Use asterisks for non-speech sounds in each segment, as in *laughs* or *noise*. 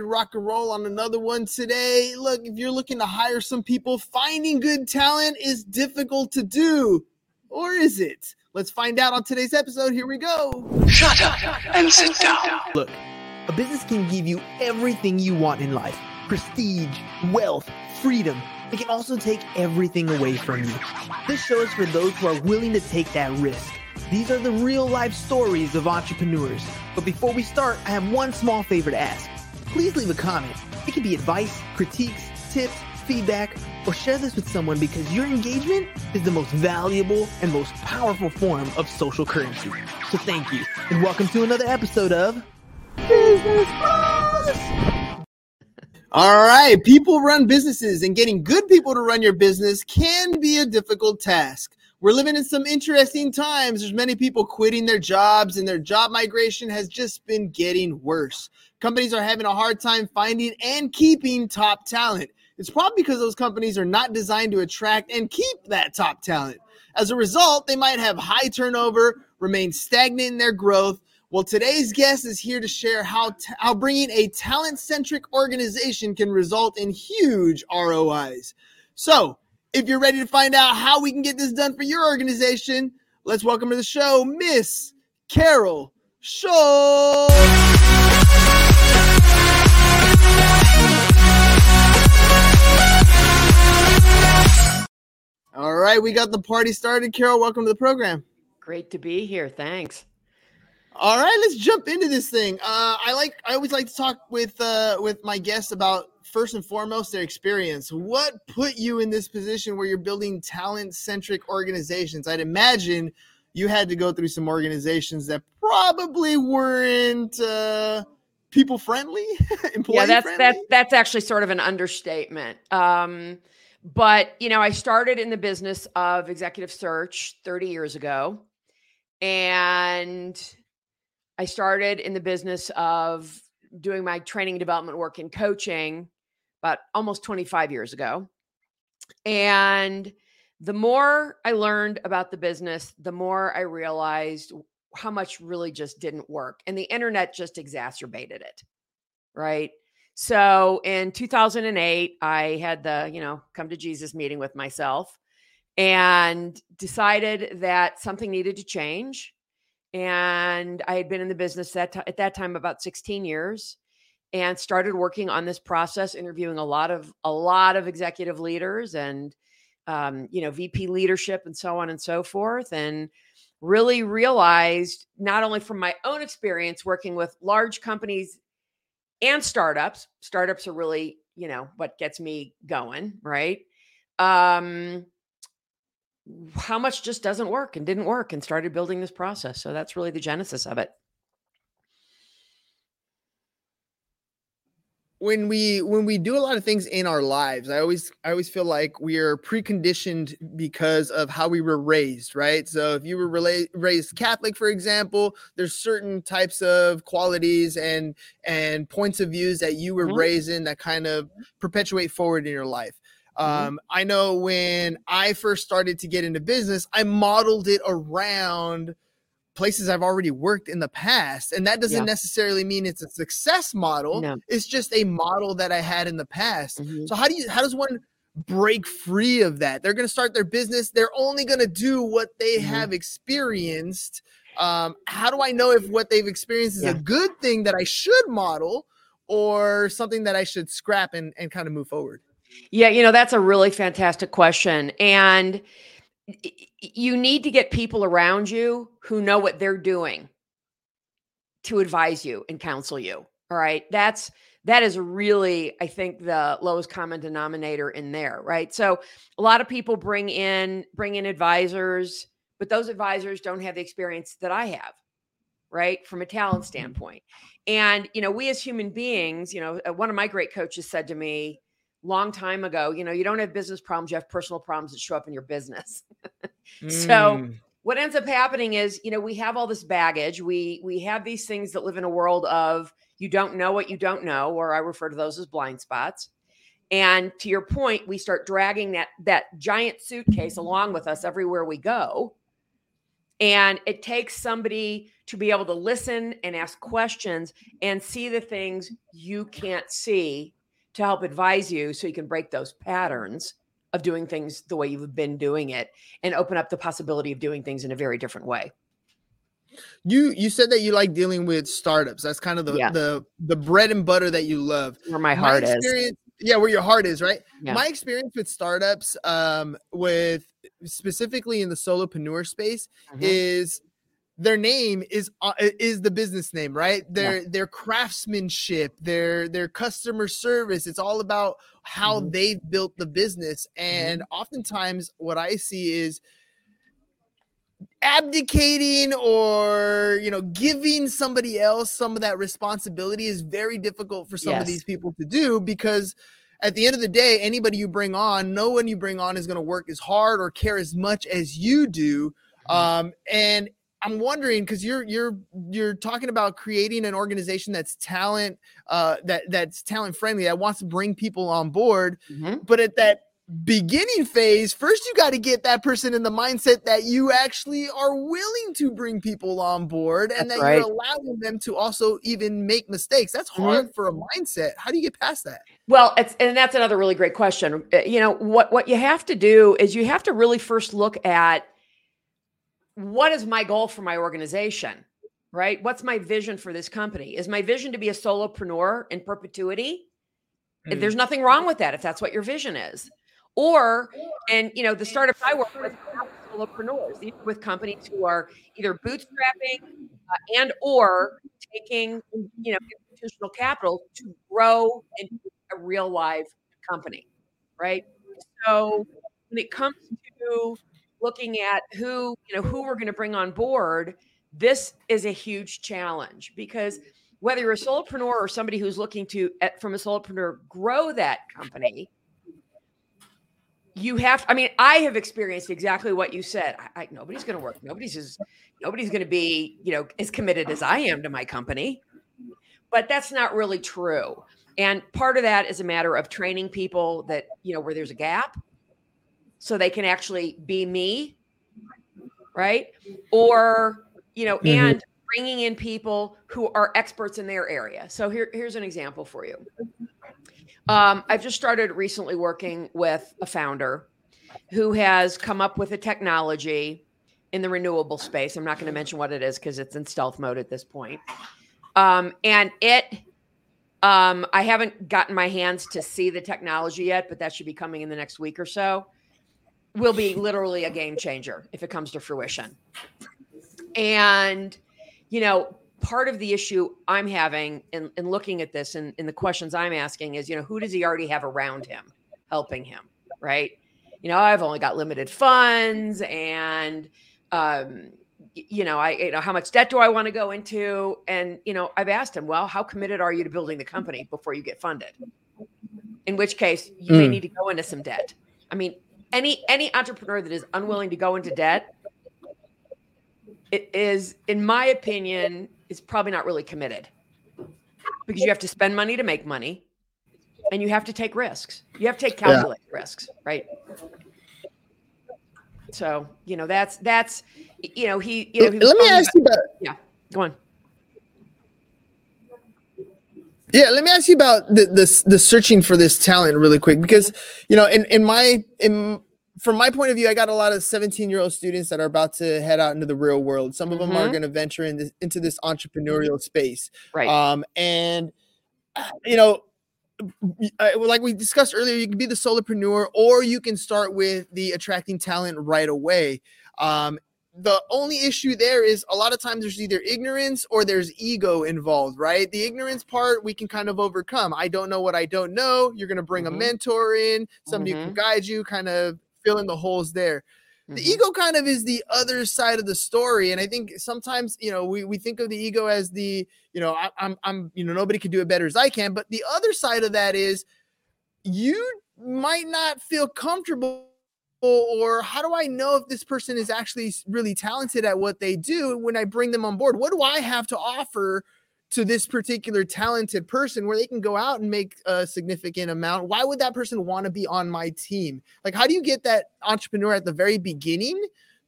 rock and roll on another one today. Look, if you're looking to hire some people, finding good talent is difficult to do. Or is it? Let's find out on today's episode. Here we go. Shut up and sit down. Look, a business can give you everything you want in life prestige, wealth, freedom. It can also take everything away from you. This show is for those who are willing to take that risk. These are the real life stories of entrepreneurs. But before we start, I have one small favor to ask please leave a comment. It can be advice, critiques, tips, feedback, or share this with someone because your engagement is the most valuable and most powerful form of social currency. So thank you, and welcome to another episode of Business Bros. All right, people run businesses, and getting good people to run your business can be a difficult task. We're living in some interesting times. There's many people quitting their jobs, and their job migration has just been getting worse companies are having a hard time finding and keeping top talent. It's probably because those companies are not designed to attract and keep that top talent. As a result, they might have high turnover, remain stagnant in their growth. Well, today's guest is here to share how, t- how bringing a talent centric organization can result in huge ROIs. So, if you're ready to find out how we can get this done for your organization, let's welcome to the show Miss Carol Schultz. All right, we got the party started. Carol, welcome to the program. Great to be here. Thanks. All right, let's jump into this thing. Uh, I like. I always like to talk with uh, with my guests about first and foremost their experience. What put you in this position where you're building talent centric organizations? I'd imagine you had to go through some organizations that probably weren't uh, people friendly. *laughs* yeah, that's friendly. that. That's actually sort of an understatement. Um, but, you know, I started in the business of executive search 30 years ago. And I started in the business of doing my training and development work in coaching about almost 25 years ago. And the more I learned about the business, the more I realized how much really just didn't work. And the internet just exacerbated it. Right. So in 2008, I had the, you know, come to Jesus meeting with myself and decided that something needed to change. And I had been in the business that t- at that time about 16 years and started working on this process, interviewing a lot of a lot of executive leaders and um, you know VP leadership and so on and so forth, and really realized not only from my own experience working with large companies and startups. Startups are really, you know, what gets me going, right? Um, how much just doesn't work and didn't work and started building this process. So that's really the genesis of it. When we when we do a lot of things in our lives i always i always feel like we are preconditioned because of how we were raised right so if you were rela- raised catholic for example there's certain types of qualities and and points of views that you were mm-hmm. raised in that kind of perpetuate forward in your life mm-hmm. um, i know when i first started to get into business i modeled it around places I've already worked in the past. And that doesn't yeah. necessarily mean it's a success model. No. It's just a model that I had in the past. Mm-hmm. So how do you how does one break free of that? They're going to start their business. They're only going to do what they mm-hmm. have experienced. Um, how do I know if what they've experienced is yeah. a good thing that I should model or something that I should scrap and, and kind of move forward? Yeah, you know, that's a really fantastic question. And you need to get people around you who know what they're doing to advise you and counsel you. All right. That's that is really, I think, the lowest common denominator in there, right? So a lot of people bring in bring in advisors, but those advisors don't have the experience that I have, right? From a talent mm-hmm. standpoint. And you know, we as human beings, you know, uh, one of my great coaches said to me, long time ago, you know, you don't have business problems, you have personal problems that show up in your business. *laughs* mm. So what ends up happening is, you know, we have all this baggage. We we have these things that live in a world of you don't know what you don't know, or I refer to those as blind spots. And to your point, we start dragging that that giant suitcase along with us everywhere we go. And it takes somebody to be able to listen and ask questions and see the things you can't see to help advise you so you can break those patterns of doing things the way you've been doing it and open up the possibility of doing things in a very different way. You you said that you like dealing with startups. That's kind of the yeah. the the bread and butter that you love. Where my heart my is. Yeah, where your heart is, right? Yeah. My experience with startups, um, with specifically in the solopreneur space, mm-hmm. is their name is uh, is the business name right their yeah. their craftsmanship their their customer service it's all about how mm-hmm. they've built the business and mm-hmm. oftentimes what i see is abdicating or you know giving somebody else some of that responsibility is very difficult for some yes. of these people to do because at the end of the day anybody you bring on no one you bring on is going to work as hard or care as much as you do mm-hmm. um, and I'm wondering because you're you're you're talking about creating an organization that's talent uh, that that's talent friendly that wants to bring people on board, mm-hmm. but at that beginning phase, first you got to get that person in the mindset that you actually are willing to bring people on board and that's that right. you're allowing them to also even make mistakes. That's mm-hmm. hard mm-hmm. for a mindset. How do you get past that? Well, it's and that's another really great question. Uh, you know, what what you have to do is you have to really first look at what is my goal for my organization? Right? What's my vision for this company? Is my vision to be a solopreneur in perpetuity? Mm. There's nothing wrong with that if that's what your vision is. Or, and you know, the startups I work with solopreneurs, even with companies who are either bootstrapping uh, and or taking, you know, institutional capital to grow into a real live company, right? So when it comes to looking at who you know who we're going to bring on board this is a huge challenge because whether you're a solopreneur or somebody who's looking to at, from a solopreneur grow that company you have i mean i have experienced exactly what you said. I, I, nobody's going to work nobody's as nobody's going to be you know as committed as i am to my company. But that's not really true. And part of that is a matter of training people that you know where there's a gap so they can actually be me right? Or you know mm-hmm. and bringing in people who are experts in their area. So here, here's an example for you. Um, i've just started recently working with a founder who has come up with a technology in the renewable space. I'm not going to mention what it is because it's in stealth mode at this point. Um, and it um, i haven't gotten my hands to see the technology yet but that should be coming in the next week or so will be literally a game changer if it comes to fruition. And, you know, part of the issue I'm having in, in looking at this and in the questions I'm asking is, you know, who does he already have around him helping him? Right. You know, I've only got limited funds and, um, you know, I, you know, how much debt do I want to go into? And, you know, I've asked him, well, how committed are you to building the company before you get funded? In which case, you mm. may need to go into some debt. I mean, any any entrepreneur that is unwilling to go into debt it is in my opinion is probably not really committed. Because you have to spend money to make money and you have to take risks. You have to take calculated yeah. risks right? So you know that's that's you know he you know he let me ask about, you about yeah go on yeah, let me ask you about the, the the searching for this talent really quick because you know in in my in from my point of view, I got a lot of 17 year old students that are about to head out into the real world. Some of them mm-hmm. are going to venture in this, into this entrepreneurial space, right? Um, and uh, you know, like we discussed earlier, you can be the solopreneur, or you can start with the attracting talent right away. Um, the only issue there is a lot of times there's either ignorance or there's ego involved, right? The ignorance part we can kind of overcome. I don't know what I don't know. You're going to bring mm-hmm. a mentor in, somebody mm-hmm. who can guide you, kind of fill in the holes there. The mm-hmm. ego kind of is the other side of the story. And I think sometimes, you know, we, we think of the ego as the, you know, I, I'm, I'm, you know, nobody can do it better as I can. But the other side of that is you might not feel comfortable or how do I know if this person is actually really talented at what they do when I bring them on board? What do I have to offer to this particular talented person where they can go out and make a significant amount? Why would that person want to be on my team? Like, how do you get that entrepreneur at the very beginning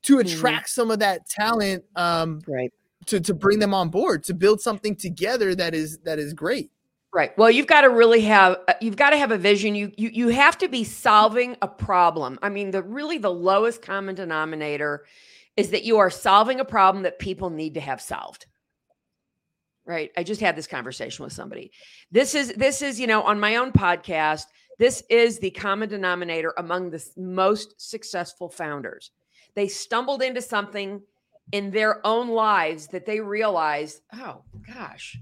to Mhm. attract some of that talent um, Right. to to bring them on board to build something together that is that is great. Right. Well, you've got to really have uh, you've got to have a vision. You you you have to be solving a problem. I mean, the really the lowest common denominator is that you are solving a problem that people need to have solved. Right? I just had this conversation with somebody. This is this is, you know, on my own podcast, this is the common denominator among the most successful founders. They stumbled into something in their own lives that they realized, "Oh, gosh,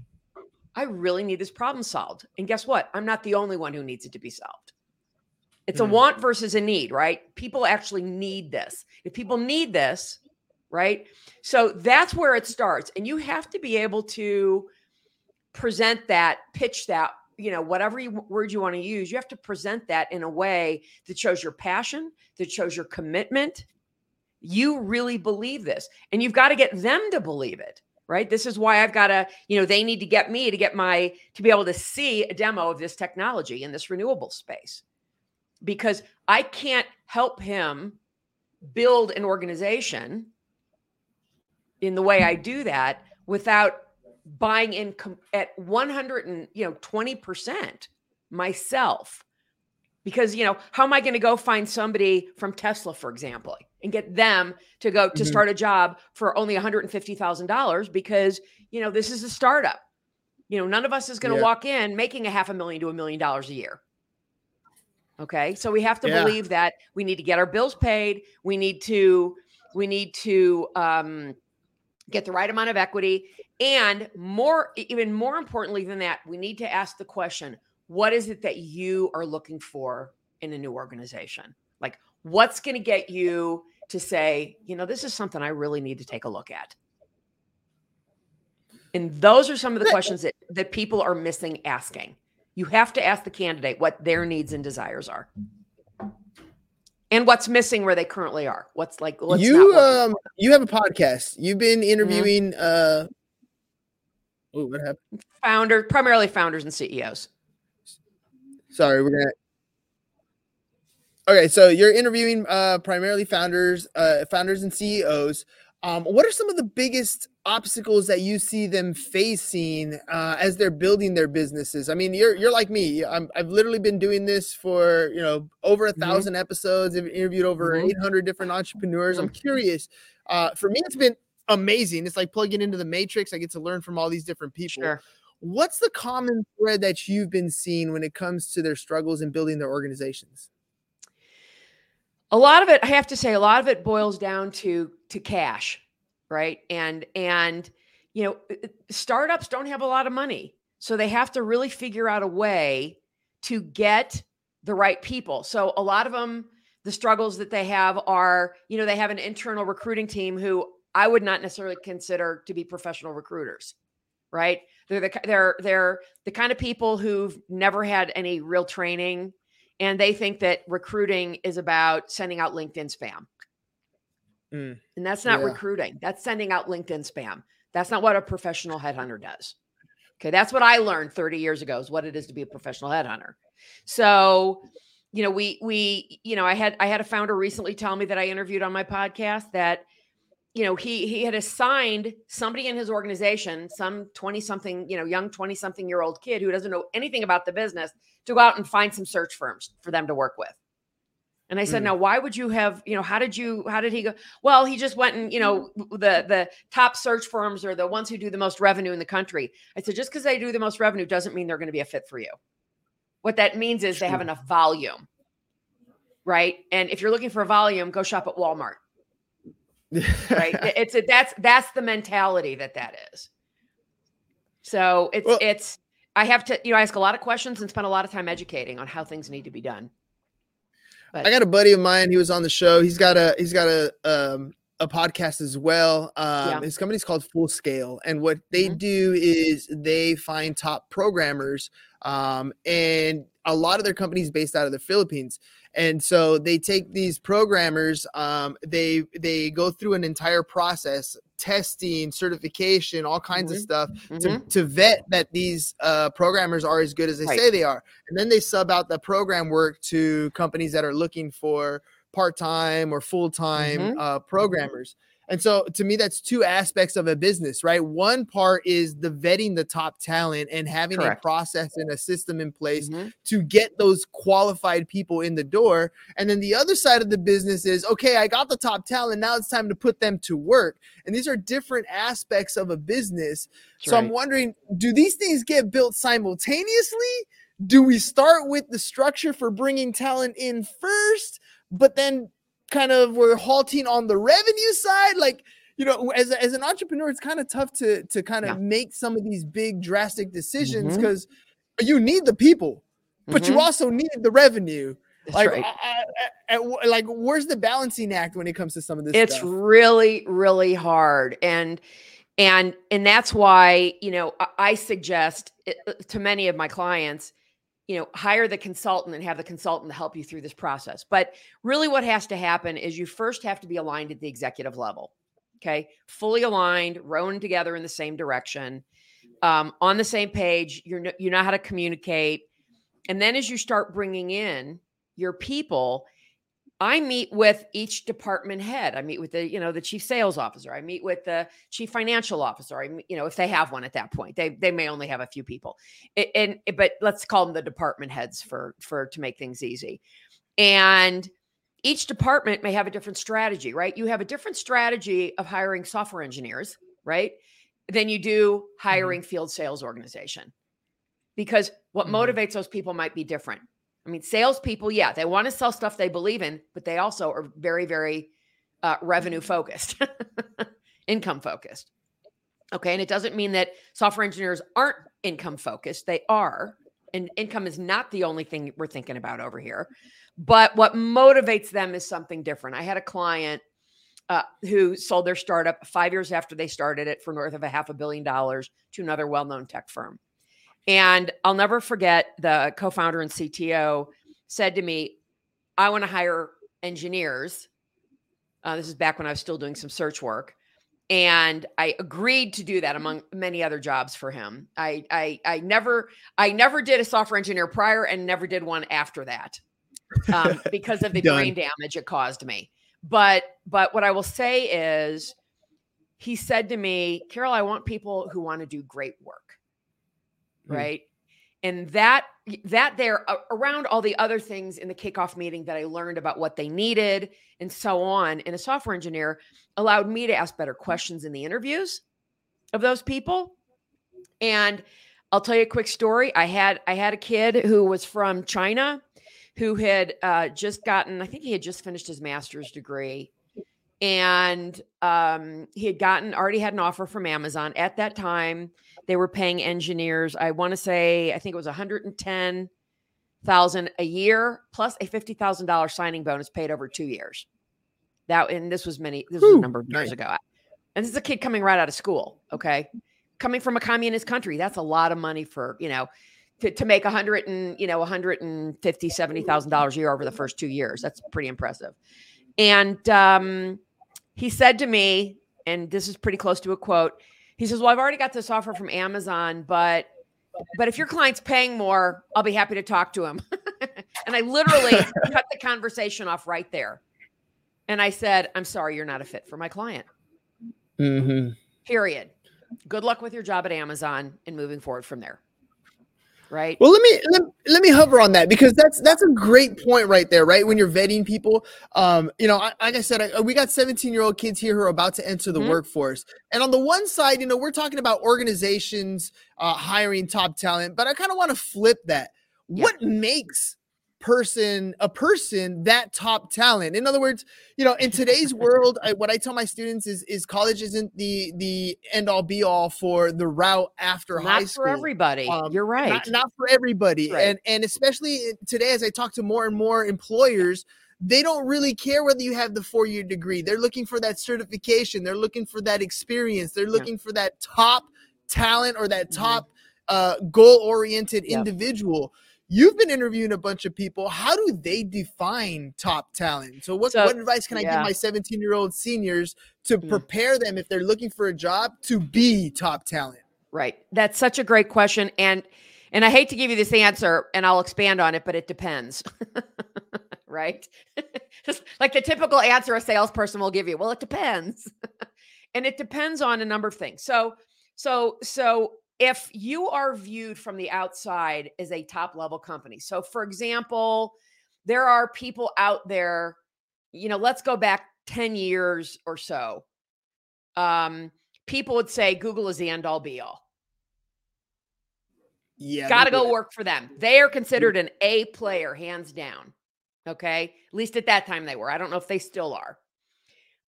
I really need this problem solved. And guess what? I'm not the only one who needs it to be solved. It's a Mm. want versus a need, right? People actually need this. If people need this, right? So that's where it starts. And you have to be able to present that, pitch that, you know, whatever you, word you want to use, you have to present that in a way that shows your passion, that shows your commitment. You really believe this, and you've got to get them to believe it right? This is why i've got to you know they need to get me to get my to be able to see a demo of this technology in this renewable space. Because i can't help him build an organization in the way i do that without buying in com- at 100 and you know 20% myself because you know how am i going to go find somebody from tesla for example and get them to go to Mhm. start a job for only $150000 because you know this is a startup you know none of us is going to Yeah. walk in making a half a million to a million dollars a year okay so we have to Yeah. believe that we need to get our bills paid we need to we need to um, get the right amount of equity and more even more importantly than that we need to ask the question what is it that you are looking for in a new organization? Like what's going to get you to say you know this is something i really need to take a look at. And those are some of the questions that that people are missing asking. You have to ask the candidate what their needs and desires are. And what's missing where they currently are. What's like you um you have a podcast. You've been Mm-hmm. interviewing uh Oh, what happened? founder primarily founders and ceos Sorry, we're gonna. Okay, so you're interviewing uh, primarily founders, uh, founders and CEOs. Um, what are some of the biggest obstacles that you see them facing uh, as they're building their businesses? I mean, you're you're like me. I'm, I've literally been doing this for you know over a Mhm. 1000 episodes. I've interviewed over Mhm. 800 different entrepreneurs. I'm curious. Uh, for me, it's been amazing. It's like plugging into the matrix. I get to learn from all these different people. sure What's the common thread that you've been seeing when it comes to their struggles in building their organizations? a lot of it i have to say a lot of it boils down to to cash right? And and you know uh, uh, startups don't have a lot of money so they have to really figure out a way to get the right people. So a lot of them the struggles that they have are you know they have an internal recruiting team who i would not necessarily consider to be professional recruiters right they're the they're they're the kind of people who've never had any real training and they think that recruiting is about sending out LinkedIn spam. Mm, And that's not yeah. recruiting. That's sending out LinkedIn spam. That's not what a professional headhunter does. Okay, that's what I learned 30 years ago is what it is to be a professional headhunter. So, you know, we we you know, I had I had a founder recently tell me that I interviewed on my podcast that you know, he he had assigned somebody in his organization, some 20 something, you know, young 20 something year old kid who doesn't know anything about the business to go out and find some search firms for them to work with. And I said, Mm. now why would you have, you know, how did you, how did he go? Well, he just went and, you know, the the top search firms are the ones who do the most revenue in the country. I said, just because they do the most revenue doesn't mean they're going to be a fit for you. What that means is they have enough volume. Right. And if you're looking for a volume, go shop at Walmart. Right. It's a, that's that's the mentality that that is. So it's Well- it's I have to, you know, I ask a lot of questions and spend a lot of time educating on how things need to be done. I got a buddy of mine. He was on the show. He's got a he's got a um a podcast as well. Um, Yeah. His company's called Full Scale, and what they Mhm. do is they find top programmers, um, and a lot of their companies based out of the Philippines. And so they take these programmers, um, they they go through an entire process, testing, certification, all kinds of Mhm. stuff Mhm. to, to vet that these uh, programmers are as good as they Right. say they are. And then they sub out the program work to companies that are looking for part-time or full-time Mhm. uh, programmers. And so to me, that's two aspects of a business, right? One part is the vetting the top talent and having Correct. a process and a system in place Mhm. to get those qualified people in the door. And then the other side of the business is okay, I got the top talent. Now it's time to put them to work. And these are different aspects of a business. That's so I'm wondering do these things get built simultaneously? Do we start with the structure for bringing talent in first, but then kind of we're halting on the revenue side? Like, you know, as, as an entrepreneur, it's kind of tough to to kind of Yeah. make some of these big drastic decisions because you need the people, but you Mhm. also need the revenue. That's Like, right. I- I- I- like, where's the balancing act when it comes to some of this? it's stuff? really really hard and and and that's why you know I- suggest it- uh, to many of my clients you know hire the consultant and have the consultant to help you through this process. But really what has to happen is you first have to be aligned at the executive level okay? Fully aligned rowing together in the same direction um, on the same page. You're you know how to communicate. And then as you start bringing in your people I meet with each department head. I meet with the, you know, the chief sales officer. I meet with the chief financial officer. I, meet- you know, if they have one at that point, they they may only have a few people, and, but let's call them the department heads for for to make things easy. And each department may have a different strategy, right? You have a different strategy of hiring software engineers, right? Than you do hiring field sales organization, because what Mhm. motivates those people might be different. I mean, salespeople, yeah, they want to sell stuff they believe in, but they also are very, very uh, revenue focused, *laughs* income focused. Okay. And it doesn't mean that software engineers aren't income focused, they are. And income is not the only thing we're thinking about over here. But what motivates them is something different. I had a client uh, who sold their startup five years after they started it for north of a half a billion dollars to another well known tech firm. And I'll never forget the co founder and CTO said to me, I want to hire engineers. Uh, this is back when I was still doing some search work. And I agreed to do that among many other jobs for him. I, I, I never, I never did a software engineer prior and never did one after that um, *laughs* because of the brain damage it caused me. But, but what I will say is, he said to me, Carol, I want people who want to do great work Hmm. right? And that that there around all the other things in the kickoff meeting that i learned about what they needed and so on and a software engineer allowed me to ask better questions in the interviews of those people. And i'll tell you a quick story. I had i had a kid who was from china who had uh, just gotten i think he had just finished his master's degree. And um, he had gotten already had an offer from amazon at that time they were paying engineers i want to say i think it was 110000 a year plus a $50000 signing bonus paid over two years. That and this was many this was a number of years nice. ago. And this is a kid coming right out of school okay? Coming from a communist country that's a lot of money for you know to, to make a hundred and you know 150 70000 dollars a year over the first two years. That's pretty impressive. And um, he said to me and this is pretty close to a quote he says well i've already got this offer from amazon but but if your client's paying more i'll be happy to talk to him. *laughs* And i literally *laughs* cut the conversation off right there. And i said i'm sorry you're not a fit for my client. Mhm. period. Good luck with your job at amazon and moving forward from there right Well, let me let, let me hover on that because that's that's a great point right there, right? When you're vetting people, um, you know, I, like I said, I, we got 17 year old kids here who are about to enter the Mhm. workforce, and on the one side, you know, we're talking about organizations uh, hiring top talent, but I kind of want to flip that. Yeah. What makes person a person that top talent. In other words you know in today's *laughs* world I, what i tell my students is is college isn't the the end all be all for the route after high school. for everybody. Um, you're right. not, not for everybody. Right. and and especially today as i talk to more and more employers they don't really care whether you have the four year degree. They're looking for that certification. They're looking for that experience. They're looking for that top talent or that Mhm. top uh, goal oriented Yep. individual you've been interviewing a bunch of people how do they define top talent so what, So, what advice can i yeah. give my 17 year old seniors to Mm. prepare them if they're looking for a job to be top talent Right. That's such a great question. And and I hate to give you this answer and I'll expand on it, but it depends. *laughs* right? *laughs* Just like the typical answer a salesperson will give you. Well, it depends. *laughs* and it depends on a number of things. So, so, so if you are viewed from the outside as a top level company. So, for example, there are people out there, you know, let's go back 10 years or so. Um, people would say Google is the end all be all. Yeah. Got to go work for them. They are considered an A player, hands down. Okay. At least at that time they were. I don't know if they still are.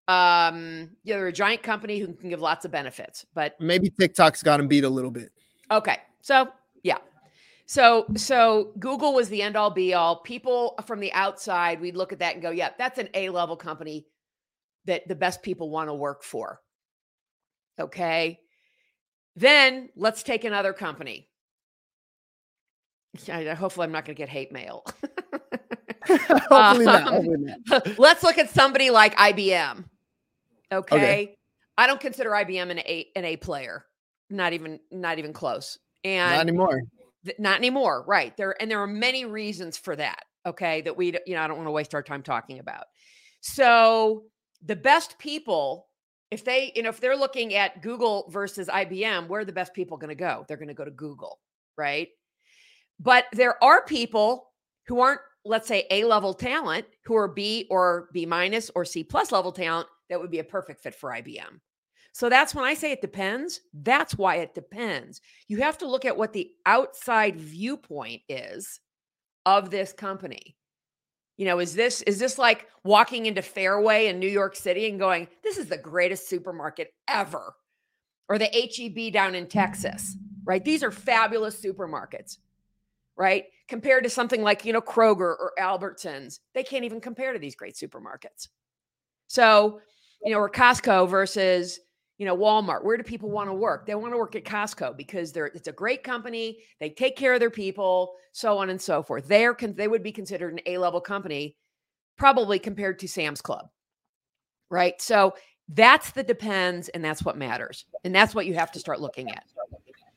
Um, yeah, they're a giant company who can give lots of benefits, but Maybe TikTok's got him beat a little bit. Okay. So, yeah. So, so Google was the end all be all. People from the outside, we'd look at that and go, yeah, that's an A level company that the best people want to work for. Okay. Then let's take another company. *laughs* I- Hopefully, I'm not going to get hate mail. *laughs* hopefully not. *laughs* Um, Hopefully not. let's look at somebody like IBM. Okay. I don't consider IBM an A an A player. Not even not even close. And Not anymore. Th- not anymore right there and there are many reasons for that okay that we you know i don't want to waste our time talking about so the best people if they you know if they're looking at google versus ibm where are the best people going to go they're going to go to google right but there are people who aren't let's say a level talent who are b or b minus or c plus level talent that would be a perfect fit for ibm so that's when I say it depends. That's why it depends. You have to look at what the outside viewpoint is of this company. You know, is this is this like walking into Fairway in New York City and going, "This is the greatest supermarket ever," or the HEB down in Texas, right? These are fabulous supermarkets, right? Compared to something like you know Kroger or Albertsons, they can't even compare to these great supermarkets. So, you know, or Costco versus you know Walmart. Where do people want to work? They want to work at Costco because they're it's a great company. They take care of their people, so on and so forth. They're con- they would be considered an A level company, probably compared to Sam's Club, right? So that's the depends, and that's what matters, and that's what you have to start looking at.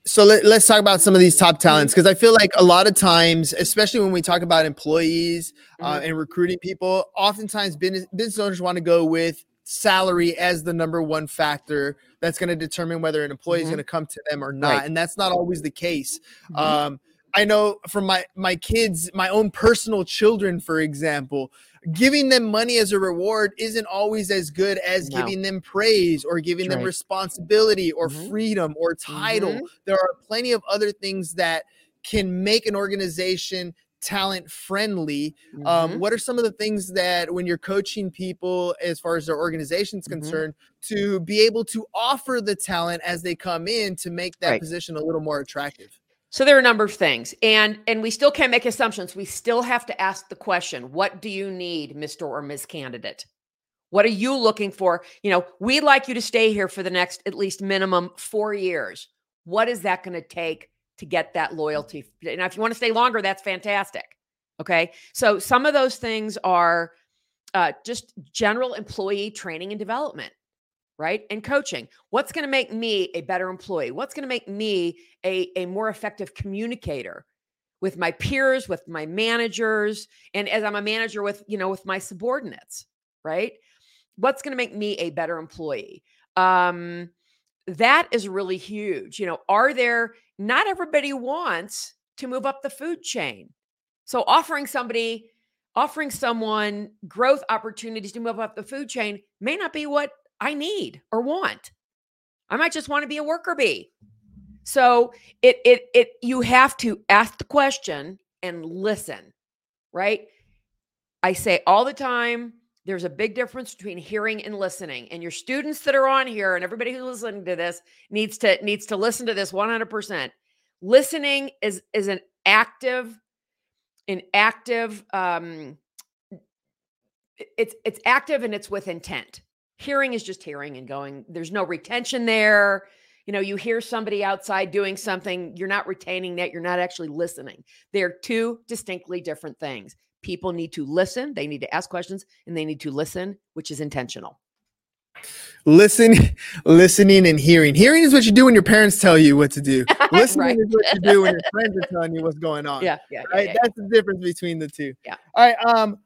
so let, us talk about some of these top talents because I feel like a lot of times, especially when we talk about employees uh, Mhm. and recruiting people, oftentimes business, business owners want to go with salary as the number one factor that's going to determine whether an employee is Mhm. going to come to them or not, Right. and that's not always the case. Mhm. Um, I know from my my kids, my own personal children, for example, giving them money as a reward isn't always as good as No. giving them praise or giving That's them responsibility or Mhm. freedom or title. Mhm. There are plenty of other things that can make an organization talent friendly. Um, Mhm. what are some of the things that when you're coaching people as far as their organization's Mhm. concerned to be able to offer the talent as they come in to make that Right. position a little more attractive? So there are a number of things, and and we still can't make assumptions. We still have to ask the question: What do you need, Mister or Miss Candidate? What are you looking for? You know, we'd like you to stay here for the next at least minimum four years. What is that going to take to get that loyalty? And if you want to stay longer, that's fantastic. Okay, so some of those things are uh, just general employee training and development right? And coaching. What's going to make me a better employee? What's going to make me a, a more effective communicator with my peers, with my managers, and as I'm a manager with, you know, with my subordinates, right? What's going to make me a better employee? Um, that is really huge. You know, are there not everybody wants to move up the food chain. So offering somebody offering someone growth opportunities to move up the food chain may not be what I need or want. I might just want to be a worker bee. So it it it you have to ask the question and listen, right? I say all the time there's a big difference between hearing and listening. And your students that are on here and everybody who's listening to this needs to needs to listen to this 100%. Listening is is an active an active um it's it's active and it's with intent hearing is just hearing and going there's no retention there you know you hear somebody outside doing something you're not retaining that you're not actually listening they're two distinctly different things people need to listen they need to ask questions and they need to listen which is intentional Listen, *laughs* listening and hearing. Hearing is what you do when your parents tell you what to do. *laughs* Listening Right. is what you do when your friends are telling you what's going *laughs* on. yeah yeah, yeah, Right. yeah. That's the difference between the two. Yeah. All right. Um,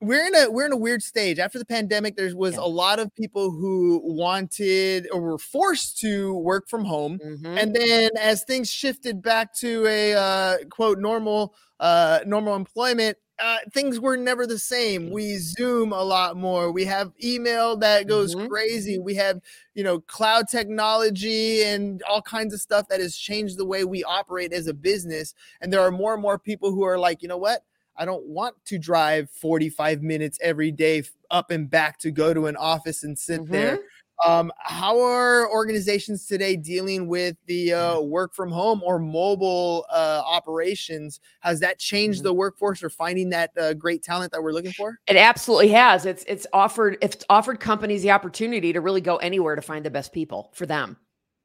we're in a we're in a weird stage after the pandemic there was Yeah. a lot of people who wanted or were forced to work from home Mhm. and then as things shifted back to a uh, quote normal uh, normal employment uh, things were never the same. We zoom a lot more. We have email that goes Mhm. crazy. We have you know cloud technology and all kinds of stuff that has changed the way we operate as a business. And there are more and more people who are like you know what? I don't want to drive 45 minutes every day up and back to go to an office and sit there. Um, how are organizations today dealing with the uh, work from home or mobile uh, operations? Has that changed Mhm. the workforce or finding that uh, great talent that we're looking for? It absolutely has. It's it's offered it's offered companies the opportunity to really go anywhere to find the best people for them,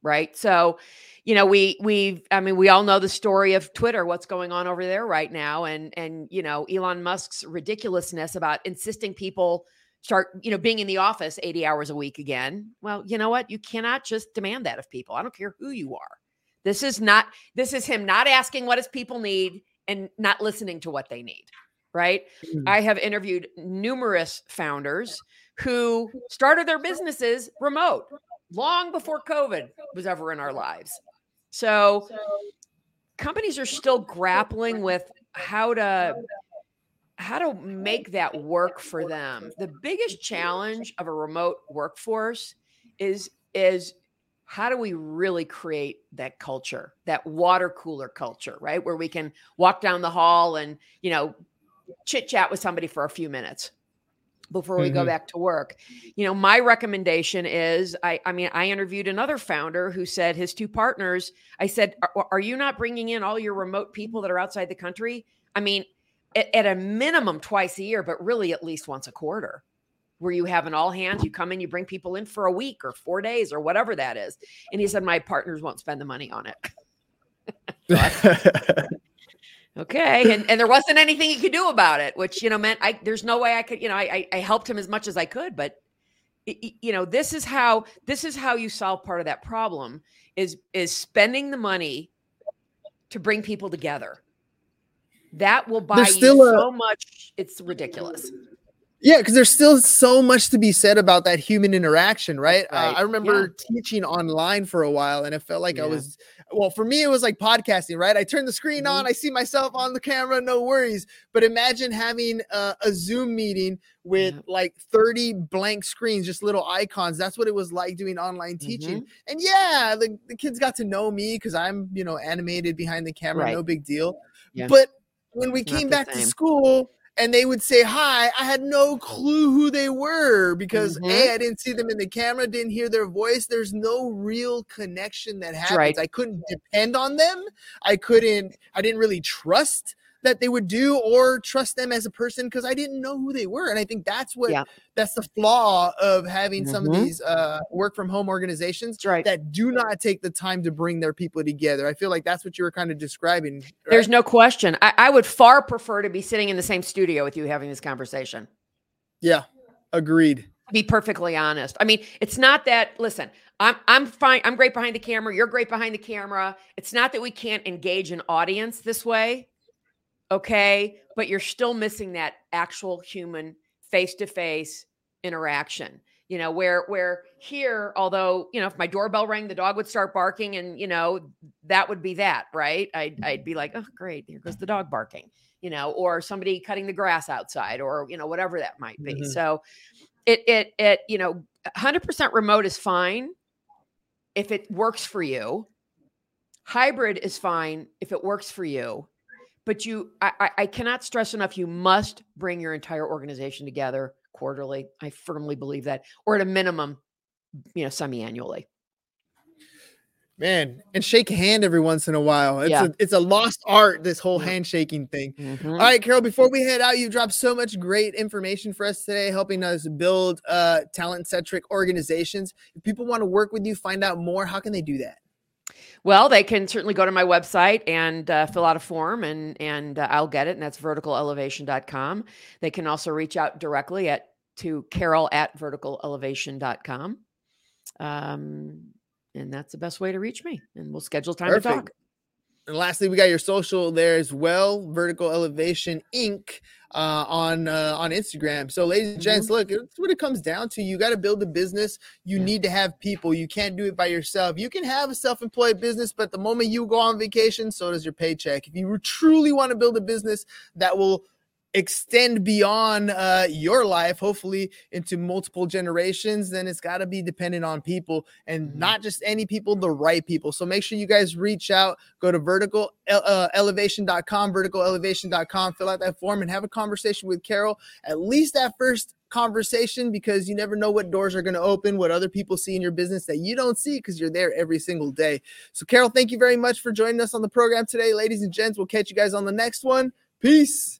right? So, you know, we we I mean, we all know the story of Twitter, what's going on over there right now, and and you know, Elon Musk's ridiculousness about insisting people start you know being in the office 80 hours a week again. Well, you know what? You cannot just demand that of people. I don't care who you are. This is not this is him not asking what his people need and not listening to what they need, right? Mhm. I have interviewed numerous founders who started their businesses remote long before COVID was ever in our lives. So companies are still grappling with how to how to make that work for them. The biggest challenge of a remote workforce is is how do we really create that culture, that water cooler culture, right? Where we can walk down the hall and, you know, chit chat with somebody for a few minutes before we go Mhm. back to work. You know, my recommendation is I I mean, I interviewed another founder who said his two partners, I said, "Are, are you not bringing in all your remote people that are outside the country? I mean, at, at a minimum twice a year, but really at least once a quarter." Where you have an all hands, you come in, you bring people in for a week or four days or whatever that is. And he said, My partners won't spend the money on it. *laughs* *laughs* Okay. And, and there wasn't anything he could do about it, which, you know, meant I, there's no way I could, you know, I, I, helped him as much as I could, but you know, this is how, this is how you solve part of that problem is, is spending the money to bring people together. That will buy There's you still a- so much. It's ridiculous. Yeah, because there's still so much to be said about that human interaction, right? Uh, I remember teaching online for a while, and it felt like I was, well, for me, it was like podcasting, right? I turn the screen Mhm. on, I see myself on the camera, no worries. But imagine having a, a Zoom meeting with Yeah. like 30 blank screens, just little icons. That's what it was like doing online teaching. Mm-hmm. And yeah, the, the kids got to know me because I'm, you know, animated behind the camera, Right. no big deal. Yeah. But when we came back to school, and they would say hi. I had no clue who they were because Mhm. A, I didn't see them in the camera, didn't hear their voice. There's no real connection that happens. right. I couldn't depend on them. I couldn't, I didn't really trust that they would do or trust them as a person because I didn't know who they were. And I think that's what Yeah. that's the flaw of having some of Mhm. these uh, work from home organizations right. that do not take the time to bring their people together. I feel like that's what you were kind of describing. right? There's no question. I, I would far prefer to be sitting in the same studio with you having this conversation. yeah, agreed. be perfectly honest. I mean, it's not that listen, I'm I'm fine, I'm great behind the camera, you're great behind the camera. It's not that we can't engage an audience this way. Okay? But you're still missing that actual human face-to-face interaction. You know, where where here, although, you know, if my doorbell rang, the dog would start barking and, you know, that would be that, right? I'd I'd be like, "Oh, great, here goes the dog barking." You know, or somebody cutting the grass outside or, you know, whatever that might be. Mhm. So, it it it you know 100% remote is fine if it works for you hybrid is fine if it works for you but you I, I I cannot stress enough you must bring your entire organization together quarterly i firmly believe that or at a minimum you know semi-annually Man, and shake a hand every once in a while. It's Yeah. a it's a lost art, this whole Yeah. handshaking thing. Mhm. All right, Carol, before we head out, you've dropped so much great information for us today, helping us build uh talent centric organizations. If people want to work with you, find out more, how can they do that? Well, they can certainly go to my website and uh, fill out a form, and and uh, I'll get it, and that's verticalelevation.com. They can also reach out directly at to Carol at verticalelevation.com. Um, and that's the best way to reach me. And we'll schedule time to talk. And lastly, we got your social there as well, Vertical Elevation Inc. Uh, on uh, on Instagram. So, ladies and gents, look, it's what it comes down to. You got to build a business. You need to have people. You can't do it by yourself. You can have a self-employed business, but the moment you go on vacation, so does your paycheck. If you truly want to build a business that will extend beyond uh, your life, hopefully into multiple generations, then it's got to be dependent on people and Mhm. not just any people, the right people. So make sure you guys reach out, go to vertical uh, elevation.com, verticalelevation.com, fill out that form and have a conversation with Carol. At least that first conversation because you never know what doors are going to open, what other people see in your business that you don't see because you're there every single day. So, Carol, thank you very much for joining us on the program today. Ladies and gents, we'll catch you guys on the next one. Peace.